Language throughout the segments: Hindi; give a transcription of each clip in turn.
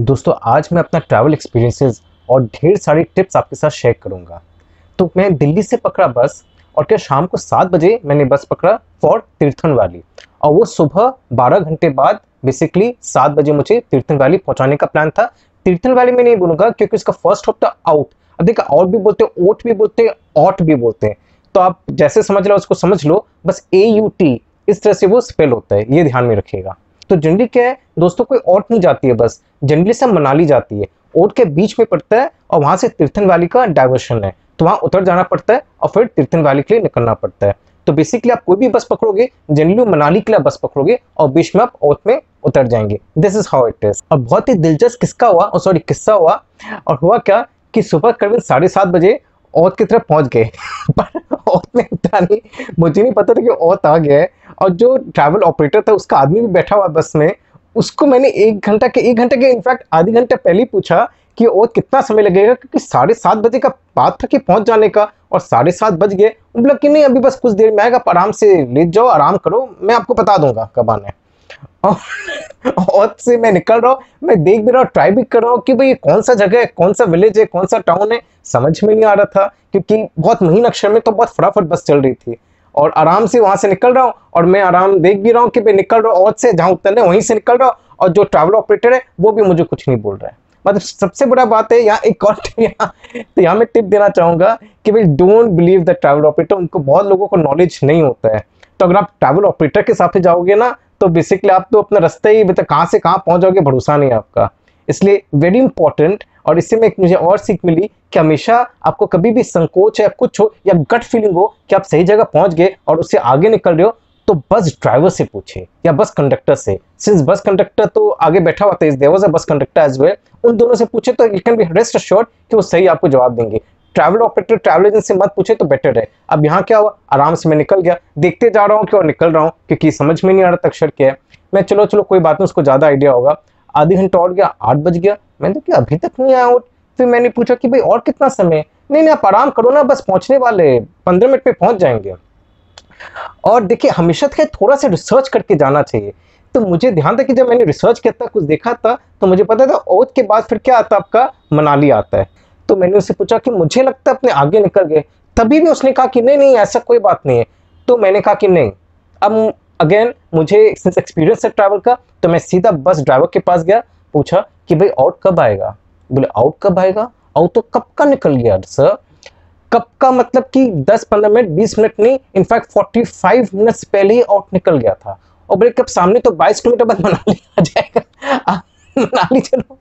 दोस्तों, आज मैं अपना ट्रैवल एक्सपीरियंसेस और ढेर सारी टिप्स आपके साथ शेयर करूँगा। तो मैं दिल्ली से पकड़ा बस और क्या शाम को सात बजे मैंने बस पकड़ा फॉर तीर्थन वैली और वो सुबह बारह घंटे बाद बेसिकली सात बजे मुझे तीर्थन वैली पहुँचाने का प्लान था। तीर्थन वैली में नहीं बोलूँगा क्योंकि उसका फ़र्स्ट स्टॉप था आउट अब देखा आउट भी बोलते हैं ओट भी बोलते हैं ऑट भी बोलते। हैं तो आप जैसे समझ लो, उसको समझ लो, बस ए यू टी इस तरह से वो स्पेल होता है, ये ध्यान में रखिएगा। तो जनरली क्या है, दोस्तों, कोई ओट नहीं जाती है बस। जनरली से मनाली जाती है। ओट के बीच में पड़ता है और वहाँ से तीर्थन वैली का डाइवर्शन है। तो वहाँ उतर जाना पड़ता है और फिर तीर्थन वैली के लिए निकलना पड़ता है। तो बेसिकली आप कोई भी बस पकड़ोगे जनरली मनाली के लिए बस पकड़ोगे और बीच में आप ओट में उतर जाएँगे। This is how it is और बहुत ही दिलचस्प किसका हुआ सॉरी किस्सा हुआ। और हुआ क्या कि सुबह करीबन साढ़े सात बजे औत की तरफ़ पहुँच गए। पर औत में उतरा नहीं। मुझे नहीं पता था कि औत आ गया है। और जो ट्रैवल ऑपरेटर था, उसका आदमी भी बैठा हुआ बस में, उसको मैंने एक घंटा के, एक घंटे के इनफैक्ट आधे घंटे पहले ही पूछा कि और कितना समय लगेगा, क्योंकि साढ़े सात बजे का बात था कि पहुँच जाने का, और साढ़े सात बज गए। बोला कि नहीं, अभी बस कुछ देर में आएगा आराम से लेट जाओ, आराम करो, मैं आपको बता दूँगा कब आना है। और से मैं निकल रहा हूँ, मैं देख भी रहा हूँ ट्राई भी कर रहा हूँ कि भाई ये कौन सा जगह है, कौन सा विलेज है, कौन सा टाउन है, समझ में नहीं आ रहा था, क्योंकि बहुत महीन अक्षर में तो बहुत फटाफट बस चल रही थी। और आराम से वहाँ से निकल रहा हूँ, और मैं आराम देख भी रहा हूँ कि भाई निकल रहा हूँ, और से जहाँ उतरने वहीं से निकल रहा हूँ, और जो ट्रैवल ऑपरेटर है, वो भी मुझे कुछ नहीं बोल रहा है। मतलब सबसे बड़ा बात है, यहाँ एक और यहाँ तो यहाँ मैं टिप देना चाहूँगा कि भाई don't believe the travel operator उनको बहुत लोगों को नॉलेज नहीं होता है। तो अगर आप ट्रैवल ऑपरेटर के साथ जाओगे ना तो बेसिकली आप तो अपना रास्ते ही मतलब कहाँ से कहाँ पहुँच जाओगे, भरोसा नहीं आपका। इसलिए वेरी इंपॉर्टेंट और इससे में मुझे और सीख मिली कि हमेशा आपको कभी भी संकोच या कुछ हो या गट फीलिंग हो कि आप सही जगह पहुँच गए और उससे आगे निकल रहे हो तो बस ड्राइवर से पूछे या बस कंडक्टर से। सिंस बस कंडक्टर तो आगे बैठा हुआ था was a bus conductor as well उन दोनों से पूछे तो you can be rest assured कि वो सही आपको जवाब देंगे। ट्रैवल ऑपरेटर ट्रैवल एजेंट से मत पूछे तो बेटर है। अब यहाँ क्या हुआ? आराम से मैं निकल गया। देखते जा रहा हूँ कि और निकल रहा हूँ क्योंकि समझ में नहीं आ रहा था अक्षर क्या है। मैं, चलो चलो, कोई बात नहीं, उसको ज़्यादा आइडिया होगा। आधे घंटा और गया, आठ बज गया। मैंने कहा अभी तक नहीं आया उठ फिर मैंने पूछा कि भाई, और कितना समय नहीं नहीं, आप आराम करो ना, बस पहुँचने वाले पंद्रह मिनट में पहुँच जाएँगे। और देखिए, हमेशा थे थोड़ा सा रिसर्च करके जाना चाहिए। तो मुझे ध्यान था कि जब मैंने रिसर्च किया था, कुछ देखा था तो मुझे पता था ओथ के बाद फिर क्या आता आपका? मनाली आता है। तो मैंने उससे पूछा कि मुझे लगता है अपने आगे निकल गए। तभी भी उसने कहा कि नहीं नहीं, ऐसा कोई बात नहीं है। तो मैंने कहा कि नहीं। अब अगेन मुझे एक्सपीरियंस है ट्रैवल का तो मैं सीधा बस ड्राइवर के पास गया, पूछा कि भाई आउट कब आएगा? बोले आउट कब आएगा? आउट तो कब का निकल गया सर कब का मतलब कि 10-15 मिनट 20 मिनट नहीं इनफैक्ट 45 मिनट्स पहले ही आउट निकल गया था। और बोले, कब सामने तो 22 किलोमीटर बाद मनाली आ जाएगा। मनाली चलो।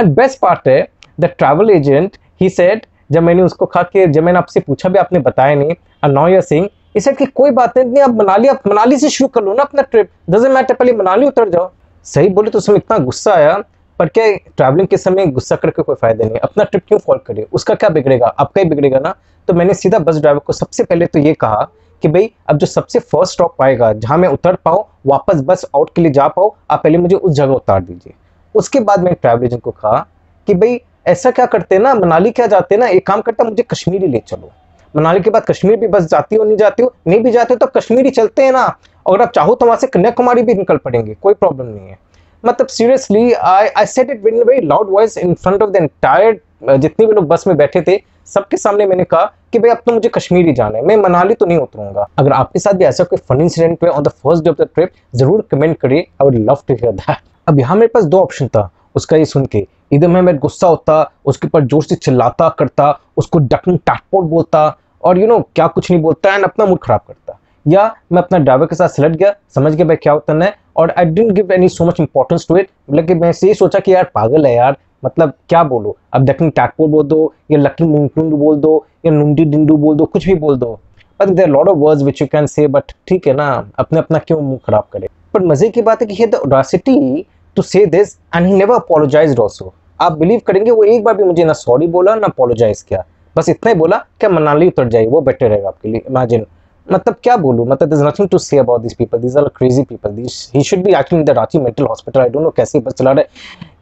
एंड बेस्ट पार्ट है द ट्रैवल एजेंट ही सेड जब मैंने उसको कहा कि, जब मैंने आपसे पूछा, भी आपने बताया नहीं एंड सेइंग इसे कि कोई बात नहीं आप मनाली आप मनाली से शुरू कर लो ना अपना ट्रिप डजेंट मैटर पहले मनाली उतर जाओ। सही बोले तो उसमें इतना गुस्सा आया पर क्या ट्रैवलिंग के समय गुस्सा करके कोई फ़ायदा नहीं अपना ट्रिप क्यों फॉल्ट करिए? उसका क्या बिगड़ेगा? आपका ही बिगड़ेगा ना? तो मैंने सीधा बस ड्राइवर को सबसे पहले तो ये कहा कि भाई, अब जो सबसे फ़र्स्ट स्टॉप आएगा, जहाँ मैं उतर पाऊँ, वापस बस आउट के लिए जा पाऊँ, आप पहले मुझे उस जगह उतार दीजिए। उसके बाद मैंने ट्रैवल एजेंट को कहा कि भाई, ऐसा क्या करते हैं ना? मनाली क्या जाते हैं ना? एक काम करता मुझे कश्मीरी ले चलो। मनाली के बाद कश्मीर भी बस जाती हो, नहीं जाती हो, नहीं भी जाते हो तो कश्मीरी चलते हैं ना। अगर आप चाहो तो वहाँ से कन्याकुमारी भी निकल पड़ेंगे, कोई प्रॉब्लम नहीं है। मतलब seriously I I said it in very loud voice in front of the entire जितने भी लोग बस में बैठे थे सबके सामने मैंने कहा कि भाई अब तो मुझे कश्मीर ही जाना है मैं मनाली तो नहीं उतरूँगा। अगर आपके साथ भी ऐसा कोई फन इंसिडेंट हुआ on the first day of the trip ज़रूर कमेंट करिए I would love to hear that अब यहाँ मेरे पास दो ऑप्शन था उसका ये सुन के। इधर मैं मैं गुस्सा होता उसके ऊपर ज़ोर से चिल्लाता करता उसको डकन टाटपोट बोलता और यू you नो know, क्या कुछ नहीं बोलता एंड अपना मूड खराब करता। या मैं अपना ड्राइवर के साथ सिलट गया समझ गया भाई क्या उतरना है और I didn't give any so much importance to it मतलब कि मैं से सोचा कि यार पागल है यार मतलब क्या बोलो? अब दक्षिण टैटपोल बोल दो, या लकी मुंटुंड बोल दो, या नुंडी डिंडू बोल दो, कुछ भी बोल दो। But there lot of words which you can say but ठीक है ना अपने अपना क्यों मुँह खराब करे? पर मज़े की बात है कि the two say this and he never apologised also आप बिलीव करेंगे, वो एक बार भी मुझे ना सॉरी बोला, ना अपोलोजाइज किया। बस इतना ही बोला, क्या मनाली उतर जाइए वो बेटर रहेगा आपके लिए इमेजिन मतलब क्या बोलूँ? मतलब there's nothing to say about these people. These are crazy people. These, he should be actually in the Ranchi mental hospital. I don't know कैसे बस चला रहे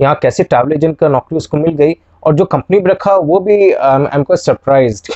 यहाँ कैसे ट्रैवल एजेंट का नौकरी उसको मिल गई और जो कंपनी में रखा, वो भी आई एम क्वाइट सरप्राइज्ड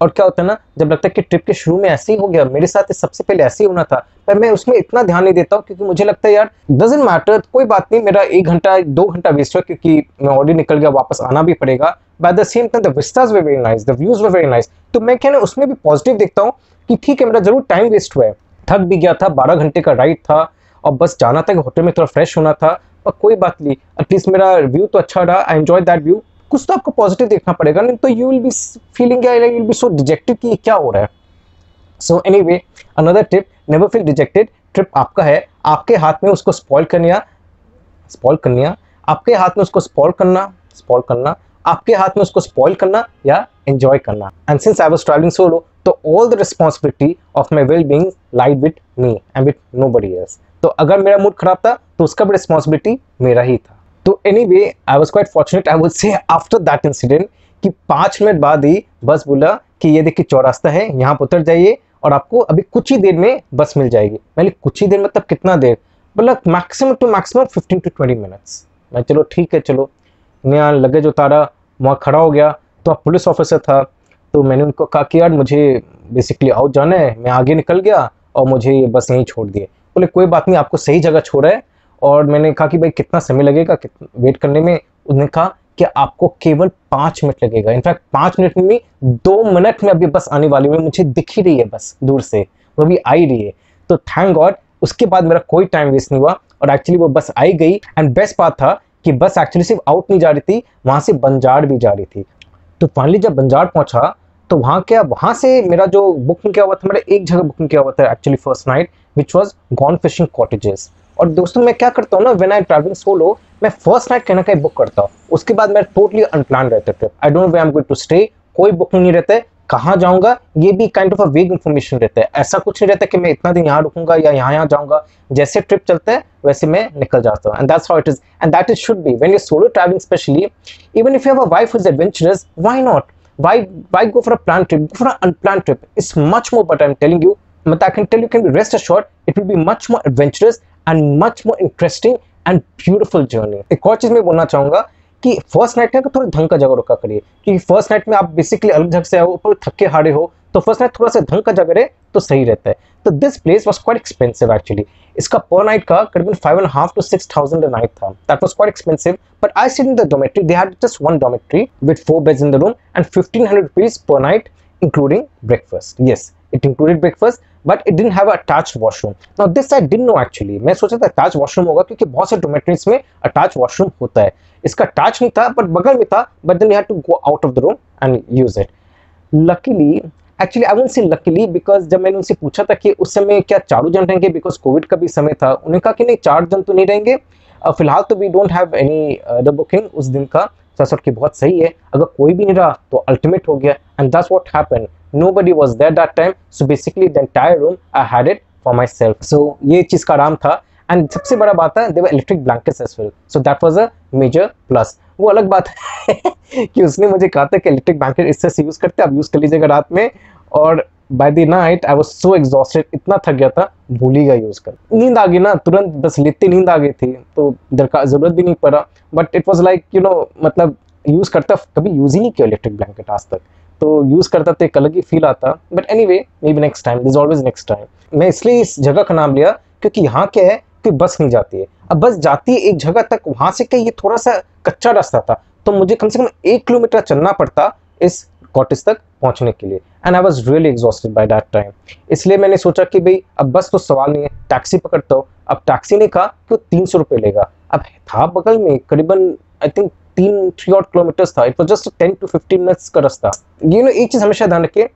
और क्या होता है ना, जब लगता है कि ट्रिप के शुरू में ऐसे ही हो गया, मेरे साथ सबसे पहले ऐसे ही होना था, पर मैं उसमें इतना ध्यान नहीं देता हूँ क्योंकि मुझे लगता है यार डजेंट मैटर कोई बात नहीं, मेरा एक घंटा, दो घंटा वेस्ट हुआ क्योंकि मैं ऑलरेडी निकल गया, वापस आना भी पड़ेगा। By the same time the vistas were very nice the views were very nice तो मैं क्या ना, उसमें भी पॉजिटिव देखता हूँ। कि ठीक है, मेरा ज़रूर टाइम वेस्ट हुआ है। थक भी गया था, बारह घंटे का राइड था, और बस जाना था होटल में थोड़ा फ्रेश होना था पर कोई बात नहीं। एटलीस्ट मेरा व्यू तो अच्छा रहा आई एंजॉय दैट व्यू कुछ तो आपको पॉजिटिव देखना पड़ेगा, नहीं तो you will be feeling will be so dejected कि क्या हो रहा है। So anyway another tip never feel dejected trip आपका है। आपके हाथ में उसको स्पॉइल करना स्पॉइल करना आपके हाथ में उसको स्पॉइल करना स्पॉइल करना। आपके हाथ में उसको स्पॉइल करना या एंजॉय करना। And since I was travelling solo तो all the responsibility of my well being lied with me and with nobody else तो अगर मेरा मूड खराब था तो उसका भी रिस्पॉन्सिबिलिटी मेरा ही था। तो anyway I was quite fortunate I would say after that incident कि पाँच मिनट बाद ही बस बोला कि ये देखिए चौरास्ता है, यहाँ पर उतर जाइए और आपको अभी कुछ ही देर में बस मिल जाएगी। मैंने कुछ ही देर मतलब कितना देर? बोला maximum two maximum fifteen to twenty minutes मैं चलो, ठीक है, चलो। मैं यहाँ लगेज उतारा, वहाँ खड़ा हो गया तो आप पुलिस ऑफिसर था। तो मैंने उनको कहा कि यार मुझे बेसिकली आउट जाना है, मैं आगे निकल गया और मुझे ये बस यहीं छोड़ दिए। बोले, कोई बात नहीं, आपको सही जगह छोड़ा है। और मैंने कहा कि भाई, कितना समय लगेगा वेट करने में? उन्होंने कहा कि आपको केवल पाँच मिनट लगेगा। इनफैक्ट पाँच मिनट में दो मिनट में अभी बस आने वाली है मुझे दिख ही रही है बस, दूर से। वो भी आई रही है। तो थैंक गॉड उसके बाद मेरा कोई टाइम वेस्ट नहीं हुआ और एक्चुअली वो बस आई गई। एंड बेस्ट बात था कि बस एक्चुअली सिर्फ़ आउट नहीं जा रही थी, वहाँ से बंजार भी जा रही थी। तो फाइनली जब बंजार पहुँचा तो वहाँ क्या, वहाँ से मेरा जो बुकिंग किया हुआ था, मेरा एक जगह बुकिंग किया हुआ था actually first night which was gone fishing cottages और दोस्तों मैं क्या करता हूँ ना वेन आई ट्रैवलिंग सोलो मैं फ़र्स्ट नाइट कहीं ना कहीं बुक करता हूँ। उसके बाद मैं टोटली अनप्लान रहते थे I don't way I am going to stay कोई बुकिंग नहीं रहता है, कहाँ जाऊँगा, ये भी काइंड ऑफ़ अ वेग इन्फॉर्मेशन रहता है। ऐसा कुछ नहीं रहता कि मैं इतना दिन यहाँ रुकूँगा या यहाँ यहाँ जाऊँगा। जैसे ट्रिप चलता है, वैसे मैं निकल जाता हूँ। And that's how it is and that is should be when you solo travelling specially even if you have a wife is adventurous why not why why go for a planned trip go for an unplanned trip it's much more but i'm telling you but i can tell you can be rest assured it will be much more adventurous and much more interesting and beautiful journey एक और चीज़ मैं बोलना चाहूँगा कि फ़र्स्ट नाइट में थोड़ा ढंग का जगह रुका करिए क्योंकि फ़र्स्ट नाइट में आप बेसिकली अलग जगह से आओ ऊपर थके हारे हो तो फ़र्स्ट नाइट थोड़ा सा ढंग का जगह रहे तो सही रहता है तो this place was quite expensive actually इसका पर नाइट का करीबन five and half to six thousand night था। That was quite expensive but I seed in the dormitory they had just one dormitory with four beds in the room and fifteen hundred rupees पर night including breakfast yes it included breakfast but it डिट have attach washroom now this I डिट no actually मैं सोचा था अटैच वॉशरूम होगा, क्योंकि बहुत से डोमेट्रीज में अटैच वॉशरूम होता है। इसका अटैच नहीं था बट बगल में था but then you had to go out of the room and use it luckily actually I won't say luckily because जब मैंने उनसे पूछा था कि उस समय क्या चारों जन रहेंगे बिकॉज़ कोविड का भी समय था, उन्होंने कहा कि नहीं, चार जन तो नहीं रहेंगे। फ़िलहाल तो we don't have any booking उस दिन का। ससुर की बहुत सही है। अगर कोई भी नहीं रहा तो अल्टीमेट हो गया। And that's what happened nobody was there that time. So basically, the entire room, i had it for myself. So ये चीज़ का आराम था। एंड सबसे बड़ा बात है there were electric blankets as well so that was a major plus वो अलग बात है कि उसने मुझे कहा था कि इलेक्ट्रिक ब्लैंकेट इससे यूज़ करते आप यूज़ कर लीजिएगा रात में। और by the night I was so exhausted इतना थक गया था, भूल ही गया यूज़ कर नींद आ गई ना, तुरंत बस लेते नींद आ गई थी तो दरकार ज़रूरत भी नहीं पड़ा। But it was like you know मतलब यूज़ करता, कभी यूज़ ही नहीं किया इलेक्ट्रिक ब्लैंकेट आज तक। तो यूज़ करता तो एक अलग ही फील आता। But anyway maybe next time this always next time मैं इसलिए इस जगह का नाम लिया, क्योंकि यहाँ क्या है कि बस नहीं जाती है। अब बस जाती है एक जगह तक, वहाँ से क्या ये थोड़ा सा कच्चा रास्ता था तो मुझे कम से कम एक किलोमीटर चलना पड़ता इस कॉटेज तक पहुँचने के लिए। And I was really exhausted by that time इसलिए मैंने सोचा कि भाई, अब बस तो सवाल नहीं है टैक्सी पकड़ता हूँ। अब टैक्सी ने कहा कि वो तीन सौ रुपये लेगा। अब था बगल में करीबन आई थिंक तीन थ्री आउट किलोमीटर्स था। It was just ten to fifteen minutes का रास्ता। ये नो एक चीज़ हमेशा ध्यान रखिए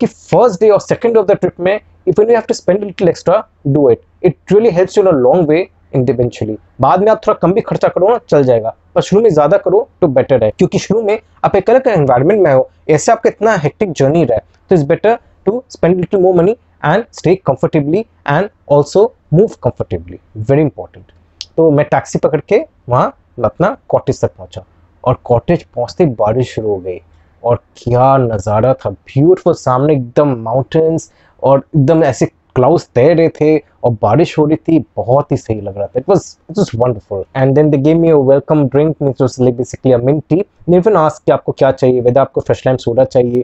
कि फ़र्स्ट डे और सेकंड ऑफ़ द ट्रिप में if you have to spend little extra do it it really helps you in a long way individually बाद में आप थोड़ा कम भी खर्चा करो ना, चल जाएगा। पर शुरू में ज़्यादा करो तो बेटर है। क्योंकि शुरू में आप एक अलग एनवायरमेंट में हो, ऐसे आपका इतना हेक्टिक जर्नी रहे तो it's better to spend little more money and stay comfortably and also move comfortably very important तो मैं टैक्सी पकड़ के वहाँ अपना कॉटेज तक पहुँचा। और कॉटेज पहुँचते बारिश शुरू हो गई। और क्या नज़ारा था। ब्यूटीफुल सामने एकदम माउंटेन्स और एकदम ऐसे क्लाउड्स तैर रहे थे और बारिश हो रही थी, बहुत ही सही लग रहा था। It was it was wonderful and then they gave me welcome drink like basically mint tea even ask कि आपको क्या चाहिए वेदर आपको फ्रेश लाइम सोडा चाहिए,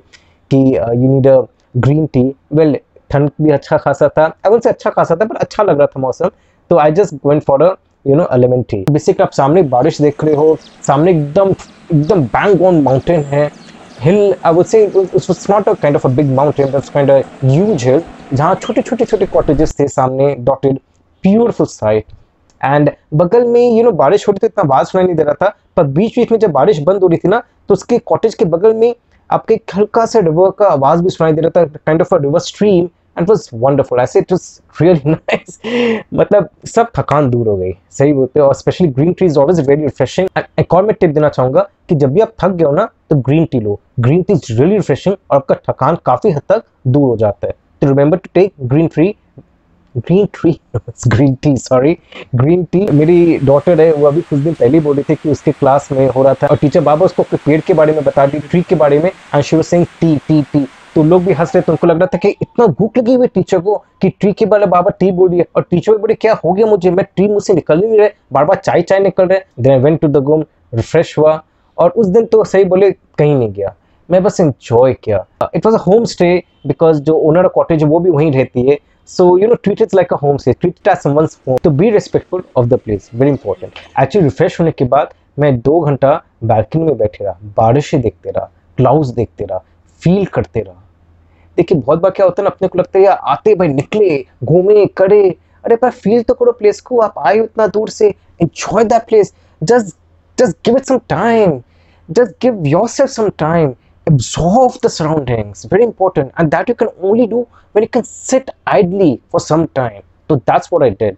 कि you need a green tea well ठंड भी अच्छा खासा था। एवन से अच्छा खासा था पर अच्छा लग रहा था मौसम। तो I just went for a you know element tea basically आप सामने बारिश देख रहे हो, सामने एकदम एकदम बैंग ऑन माउंटेन है। Hill I would say it's not a kind of a big mountain that's kind a huge hill जहाँ छोटे छोटे छोटे कॉटेजेस थे सामने डॉटेड ब्यूटीफुल साइट एंड बगल में यू नो बारिश हो रही थी, इतना आवाज़ सुनाई नहीं दे रहा था, पर बीच बीच में जब बारिश बंद हो रही थी ना तो उसके कॉटेज के बगल में आपके एक हल्का सा रिवर का आवाज़ भी सुनाई दे रहा था kind of a river stream and was wonderful ऐसे इट वाज रियली नाइस मतलब सब थकान दूर हो गई, सही बोलते और specially green tea is always very refreshing एक और मैं टिप देना चाहूँगा कि जब भी आप थक गए हो ना तो green tea low. Green tea is really refreshing और आपका थकान काफ़ी हद तक दूर हो जाता है। तो remember to take green tea green tree green tea sorry green tea मेरी डॉटर है, वो अभी कुछ दिन पहले बोल रही थी कि उसके क्लास में हो रहा था। और टीचर बाबा उसको पेड़ के बारे में बता दी ट्री के बारे में she was tea tea tea तो लोग भी हंस रहे तो उनको लग रहा था कि इतना भूख लगी हुई टीचर को कि ट्री के बारे बाबा टी बोल रही है। और टीचर भी बोले, क्या हो गया मुझे? मैं ट्री मुझसे निकल नहीं रहे बार बार चाय चाय निकल रहे then I went to the room refresh हुआ। और उस दिन तो सही बोले कहीं नहीं गया। मैं बस इंजॉय किया। It was a home stay because जो ओनर कॉटेज वो भी वहीं रहती है। So, you know, treat it like a home stay. Treat it as someone's home. to be respectful of the place. Very important. Actually होने के बाद मैं दो घंटा बैल्कनी में बैठे रहा। बारिशें देखते रहा। क्लाउड्स देखते रहा। फील करते रहा। देखिए, बहुत बार क्या होता है ना, अपने को लगता है, यार, आते भाई निकले, घूमे, करे। अरे भाई फील तो करो प्लेस को। आप आए उतना दूर से। Enjoy that place just just give it some time just give yourself some time, absorb the surroundings, very important, and that you can only do when you can sit idly for some time. so that's what i did.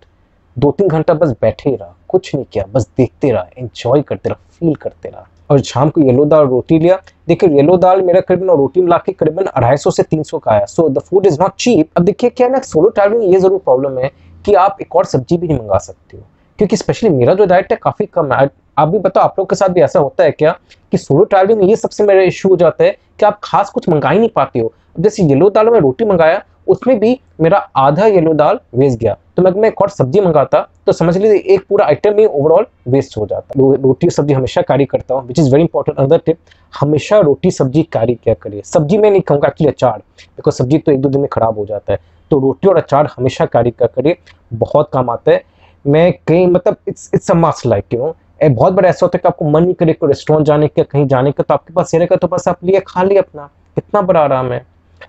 दो तीन घंटा बस बैठे ही रहा, कुछ नहीं किया, बस देखते रहा एंजॉय करते रहा फील करते रहा। और शाम को येलो दाल रोटी लिया। देखिए येलो दाल मेरा करीबन रोटी मिला के करीबन अढ़ाई सौ से तीन सौ का आया। So the food is not cheap अब देखिए, क्या ना सोलो ट्रैवलिंग ये ज़रूर प्रॉब्लम है कि आप एक और सब्ज़ी भी नहीं मंगा सकते हो। क्योंकि स्पेशली मेरा जो डाइट है, काफ़ी कम है। आप भी बताओ आप लोग के साथ भी ऐसा होता है क्या कि सोलो ट्रैवलिंग में ये सबसे मेरा इशू हो जाता है कि आप खास कुछ मंगा ही नहीं पाते हो? जैसे येलो दाल में रोटी मंगाया उसमें भी मेरा आधा येलो दाल वेस्ट गया। तो मैं एक और सब्ज़ी मंगाता तो समझ लीजिए एक पूरा आइटम ही ओवरऑल वेस्ट हो जाता। रो, रोटी सब्ज़ी हमेशा कैरी करता हूँ which is very important other tip हमेशा रोटी सब्ज़ी कैरी क्या करिए? सब्ज़ी में नहीं कहूँगा एक्चुअली अचार बिकॉज़ सब्ज़ी तो एक दो दिन में खराब हो जाता है। तो रोटी और अचार हमेशा कैरी क्या करिए? बहुत काम आता है। मैं कहीं मतलब it's it's a must like you know बहुत बड़ा ऐसा होता है कि आपको मन नहीं करे कोई रेस्टोरेंट जाने का, कहीं जाने का तो आपके पास ये रहेगा तो बस आप लिए खा लिए अपना। कितना बड़ा आराम है।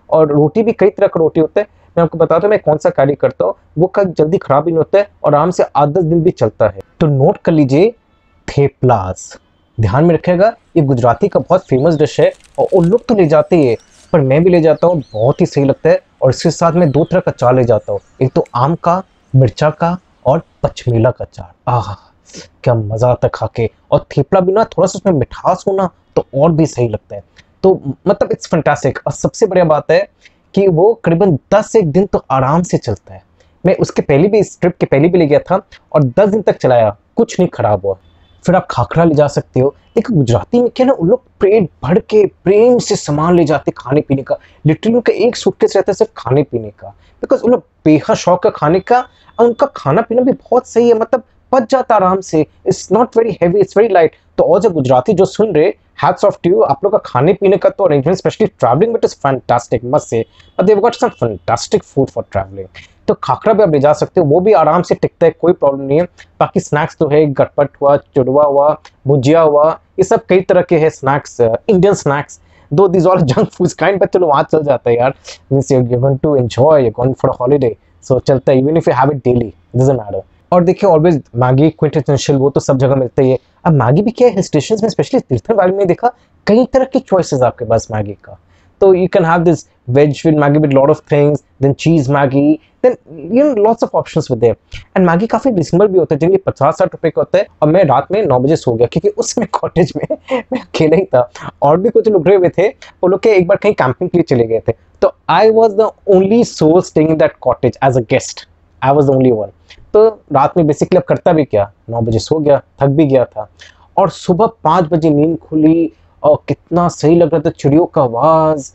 और रोटी भी कई तरह का रोटी होता है। मैं आपको बताता हूँ, मैं कौन सा कार्य करता हूँ, वो कब जल्दी खराब ही नहीं होता है और आराम से आठ दस दिन भी चलता है। तो नोट कर लीजिए, थेपलास। ध्यान में रखेगा ये गुजराती का बहुत फ़ेमस डिश है और उन लोग तो ले जाते हैं पर मैं भी ले जाता हूँ, बहुत ही सही लगता है और इसके साथ मैं दो तरह का चार ले जाता हूँ। एक तो आम का, मिर्चा का और पचमेला का चार आह! क्या मज़ा आता है खा के और थेपला भी ना, थोड़ा सा उसमें मिठास होना तो और भी सही लगता है। तो मतलब इट्स फंटास्टिक और सबसे बढ़िया बात है कि वो करीबन दस एक दिन तो आराम से चलता है। मैं उसके पहले भी इस ट्रिप के पहले भी ले गया था और दस दिन तक चलाया। कुछ नहीं खराब हुआ। फिर आप खाखरा ले जा सकते हो। लेकिन गुजराती में क्या ना, उन लोग पेट भर के प्रेम से सामान ले जाते खाने पीने का। लिटरली उनका एक सूटकेस रहता है सिर्फ़ खाने पीने का। बिकॉज़ उन लोग बेहद शौक है खाने का। और उनका खाना पीना भी बहुत सही है। मतलब पच जाता आराम से। It's not very heavy it's very light तो और जो गुजराती जो सुन रहे हैट्स ऑफ़ टू आप लोग का खाने पीने का तो arrangement specially travelling but is fantastic must से। But they've got some fantastic food for travelling तो खाखरा भी आप ले जा सकते हो, वो भी आराम से टिकता है, कोई प्रॉब्लम नहीं है। बाकी स्नैक्स तो है, गटपट हुआ, चुड़वा हुआ, भुजिया हुआ, ये सब कई तरह के हैं snacks Indian snacks though this all junk foods kind but चलो वहाँ चल जाता है यार। Means you going to enjoy you going for holiday so चलता है even if you have it daily doesn't matter और देखिए ऑलवेज मैगी क्विंटेंशियल वो तो सब जगह मिलता ही है। अब मैगी भी क्या है स्टेशन में स्पेशली तीर्थन वैली में देखा, कई तरह की चॉइसेस आपके पास मैगी का। तो you can have this veg with Maggi with lot of things then cheese Maggi then you know lots of options with there and Maggi काफ़ी रिजनेबल भी होता है, जिनके पचास साठ रुपए का होता है, और मैं रात में नौ बजे सो गया, क्योंकि उसमें कॉटेज में मैं अकेला ही था। और भी कुछ लोग रहे हुए थे, वो लोग के एक बार कहीं कैंपिंग के लिए चले गए थे। तो I was the only soul staying that cottage as a guest I was only one तो रात में बेसिकली अब करता भी क्या? नौ बजे सो गया, थक भी गया था। और सुबह पाँच बजे नींद खुली और कितना सही लग रहा था, चिड़ियों का आवाज़।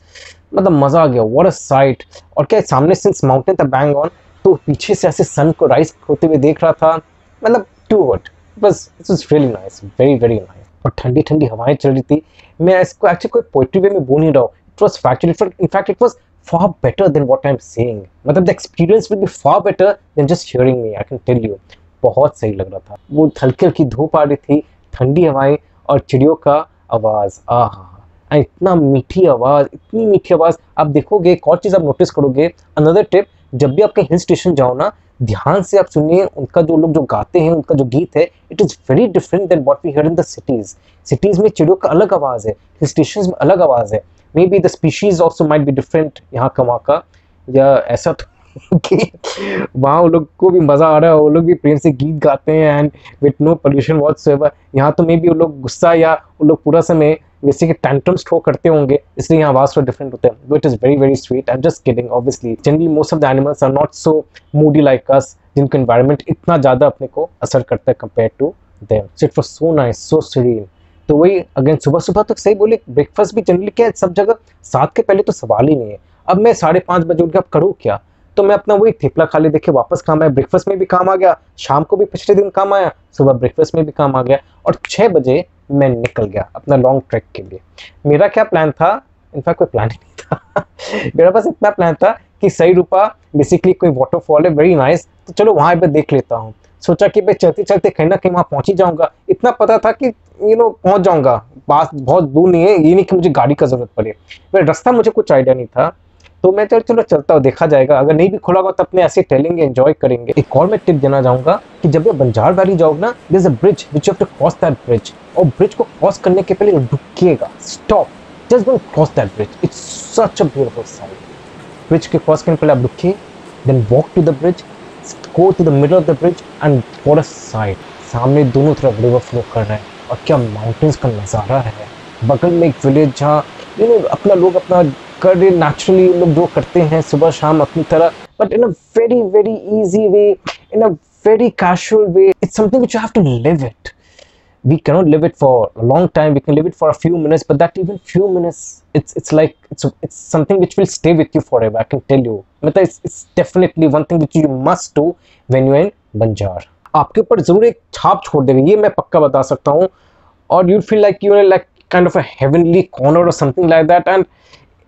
मतलब मज़ा आ गया वॉट अ साइट और क्या सामने सिंस माउंटेन था बैंग ऑन तो पीछे से ऐसे सन को राइज होते हुए देख रहा था। मतलब टू वट बस it was really nice very very nice और ठंडी ठंडी हवाएँ चल रही थी। मैं इसको एक्चुअली कोई पोइट्री वे में बोल नहीं रहा हूँ। It was factually in fact it was far better than what I'm saying मतलब the experience will be far better than just hearing me, I can tell you. बहुत सही लग रहा था। वो हल्की हल्की धूप आ रही थी, ठंडी हवाएँ और चिड़ियों का आवाज़, आह। इतना मीठी आवाज़, इतनी मीठी आवाज़। आप देखोगे, एक और चीज़ आप नोटिस करोगे अनदर टिप जब भी आप हिल स्टेशन जाओ ना, ध्यान से आप सुनिए, उनका जो लोग जो गाते हैं, उनका जो गीत है it is very different than what we hear in the cities cities में चिड़ियों का अलग आवाज़ है हिल स्टेशन में अलग आवाज़ है। Maybe the species also might be different यहाँ का वहाँ का, या ऐसा तो कि वहाँ उन लोग को भी मज़ा आ रहा है वो लोग भी प्रेम से गीत गाते हैं and with no pollution what यहाँ तो मे बी वो लोग गुस्सा या वो लोग पूरा समय जैसे कि टैंट्रम थ्रो करते होंगे, इसलिए यहाँ आवाज़ थोड़ा डिफरेंट होते हैं. It is very very sweet I am just kidding obviously generally most of the animals are not so moody like us जिनका इन्वायरमेंट इतना ज़्यादा अपने को असर करता है compare to them so it was so nice so serene तो वही अगेन सुबह सुबह तो सही बोले ब्रेकफास्ट भी जनरली क्या है, सब जगह सात के पहले तो सवाल ही नहीं है। अब मैं साढ़े पाँच बजे उठ के अब करूँ क्या? तो मैं अपना वही थेपला खा ले, देखे वापस काम आया ब्रेकफास्ट में भी काम आ गया, शाम को भी पिछले दिन काम आया, सुबह ब्रेकफास्ट में भी काम आ गया, और छः बजे मैं निकल गया अपना लॉन्ग ट्रैक के लिए। मेरा क्या प्लान था? इनफैक्ट कोई प्लान ही नहीं था। मेरा पास इतना प्लान था कि सही रूपा बेसिकली कोई वाटरफॉल है वेरी नाइस तो चलो वहाँ पर देख लेता हूँ। सोचा कि भाई चलते चलते कहीं ना कहीं वहाँ पहुँच ही जाऊँगा। इतना पता था कि यू नो पहुँच जाऊँगा। पास बहुत दूर नहीं है, ये नहीं कि मुझे गाड़ी का ज़रूरत पड़े। रास्ता मुझे कुछ आइडिया नहीं था। तो मैं चल, चलो चलता हूँ, देखा जाएगा। अगर नहीं भी खुला होगा तो अपने ऐसे टहलेंगे एंजॉय करेंगे। एक और मैं टिप देना चाहूँगा कि जब ये बंजार वैली जाओगे ना this a bridge which you have to cross that bridge और ब्रिज को क्रॉस करने के पहले रुकिएगा। Stop just don't cross that bridge it's such a beautiful side bridge के क्रॉस करने पहले आप रुकिए then walk to the bridge go to the middle of the bridge and what a sight सामने दोनों तरफ़ रिवर फ्लो कर रहा है और क्या माउंटेन्स का नज़ारा है बगल में एक विलेज जहाँ यू नो अपना लोग अपना कर नेचुरली लोग जो करते हैं सुबह शाम अपनी तरह but in a very very easy way in a very casual way it's something which you have to live it we cannot live it for a long time we can live it for a few minutes but that even few minutes it's it's like it's it's something which will stay with you forever i can tell you. मतलब it's, it's definitely one thing which you must do when you're in Banjar. आपके ऊपर ज़रूर एक छाप छोड़ देगा ये मैं पक्का बता सकता हूँ। और you feel like you like kind of a heavenly corner और समथिंग लाइक दैट एंड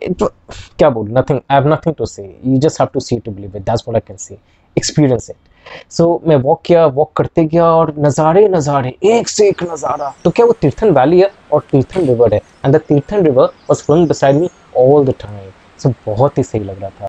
क्या बोल nothing I have nothing to say you just have to see to believe it that's what I can see experience it so so, मैं वॉक किया वॉक करते गया और नज़ारे नज़ारे एक से एक नज़ारा। तो क्या वो तीर्थन वैली है और तीर्थन रिवर है? And the Tirthan river was flowing beside me all the time सब बहुत ही सही लग रहा था।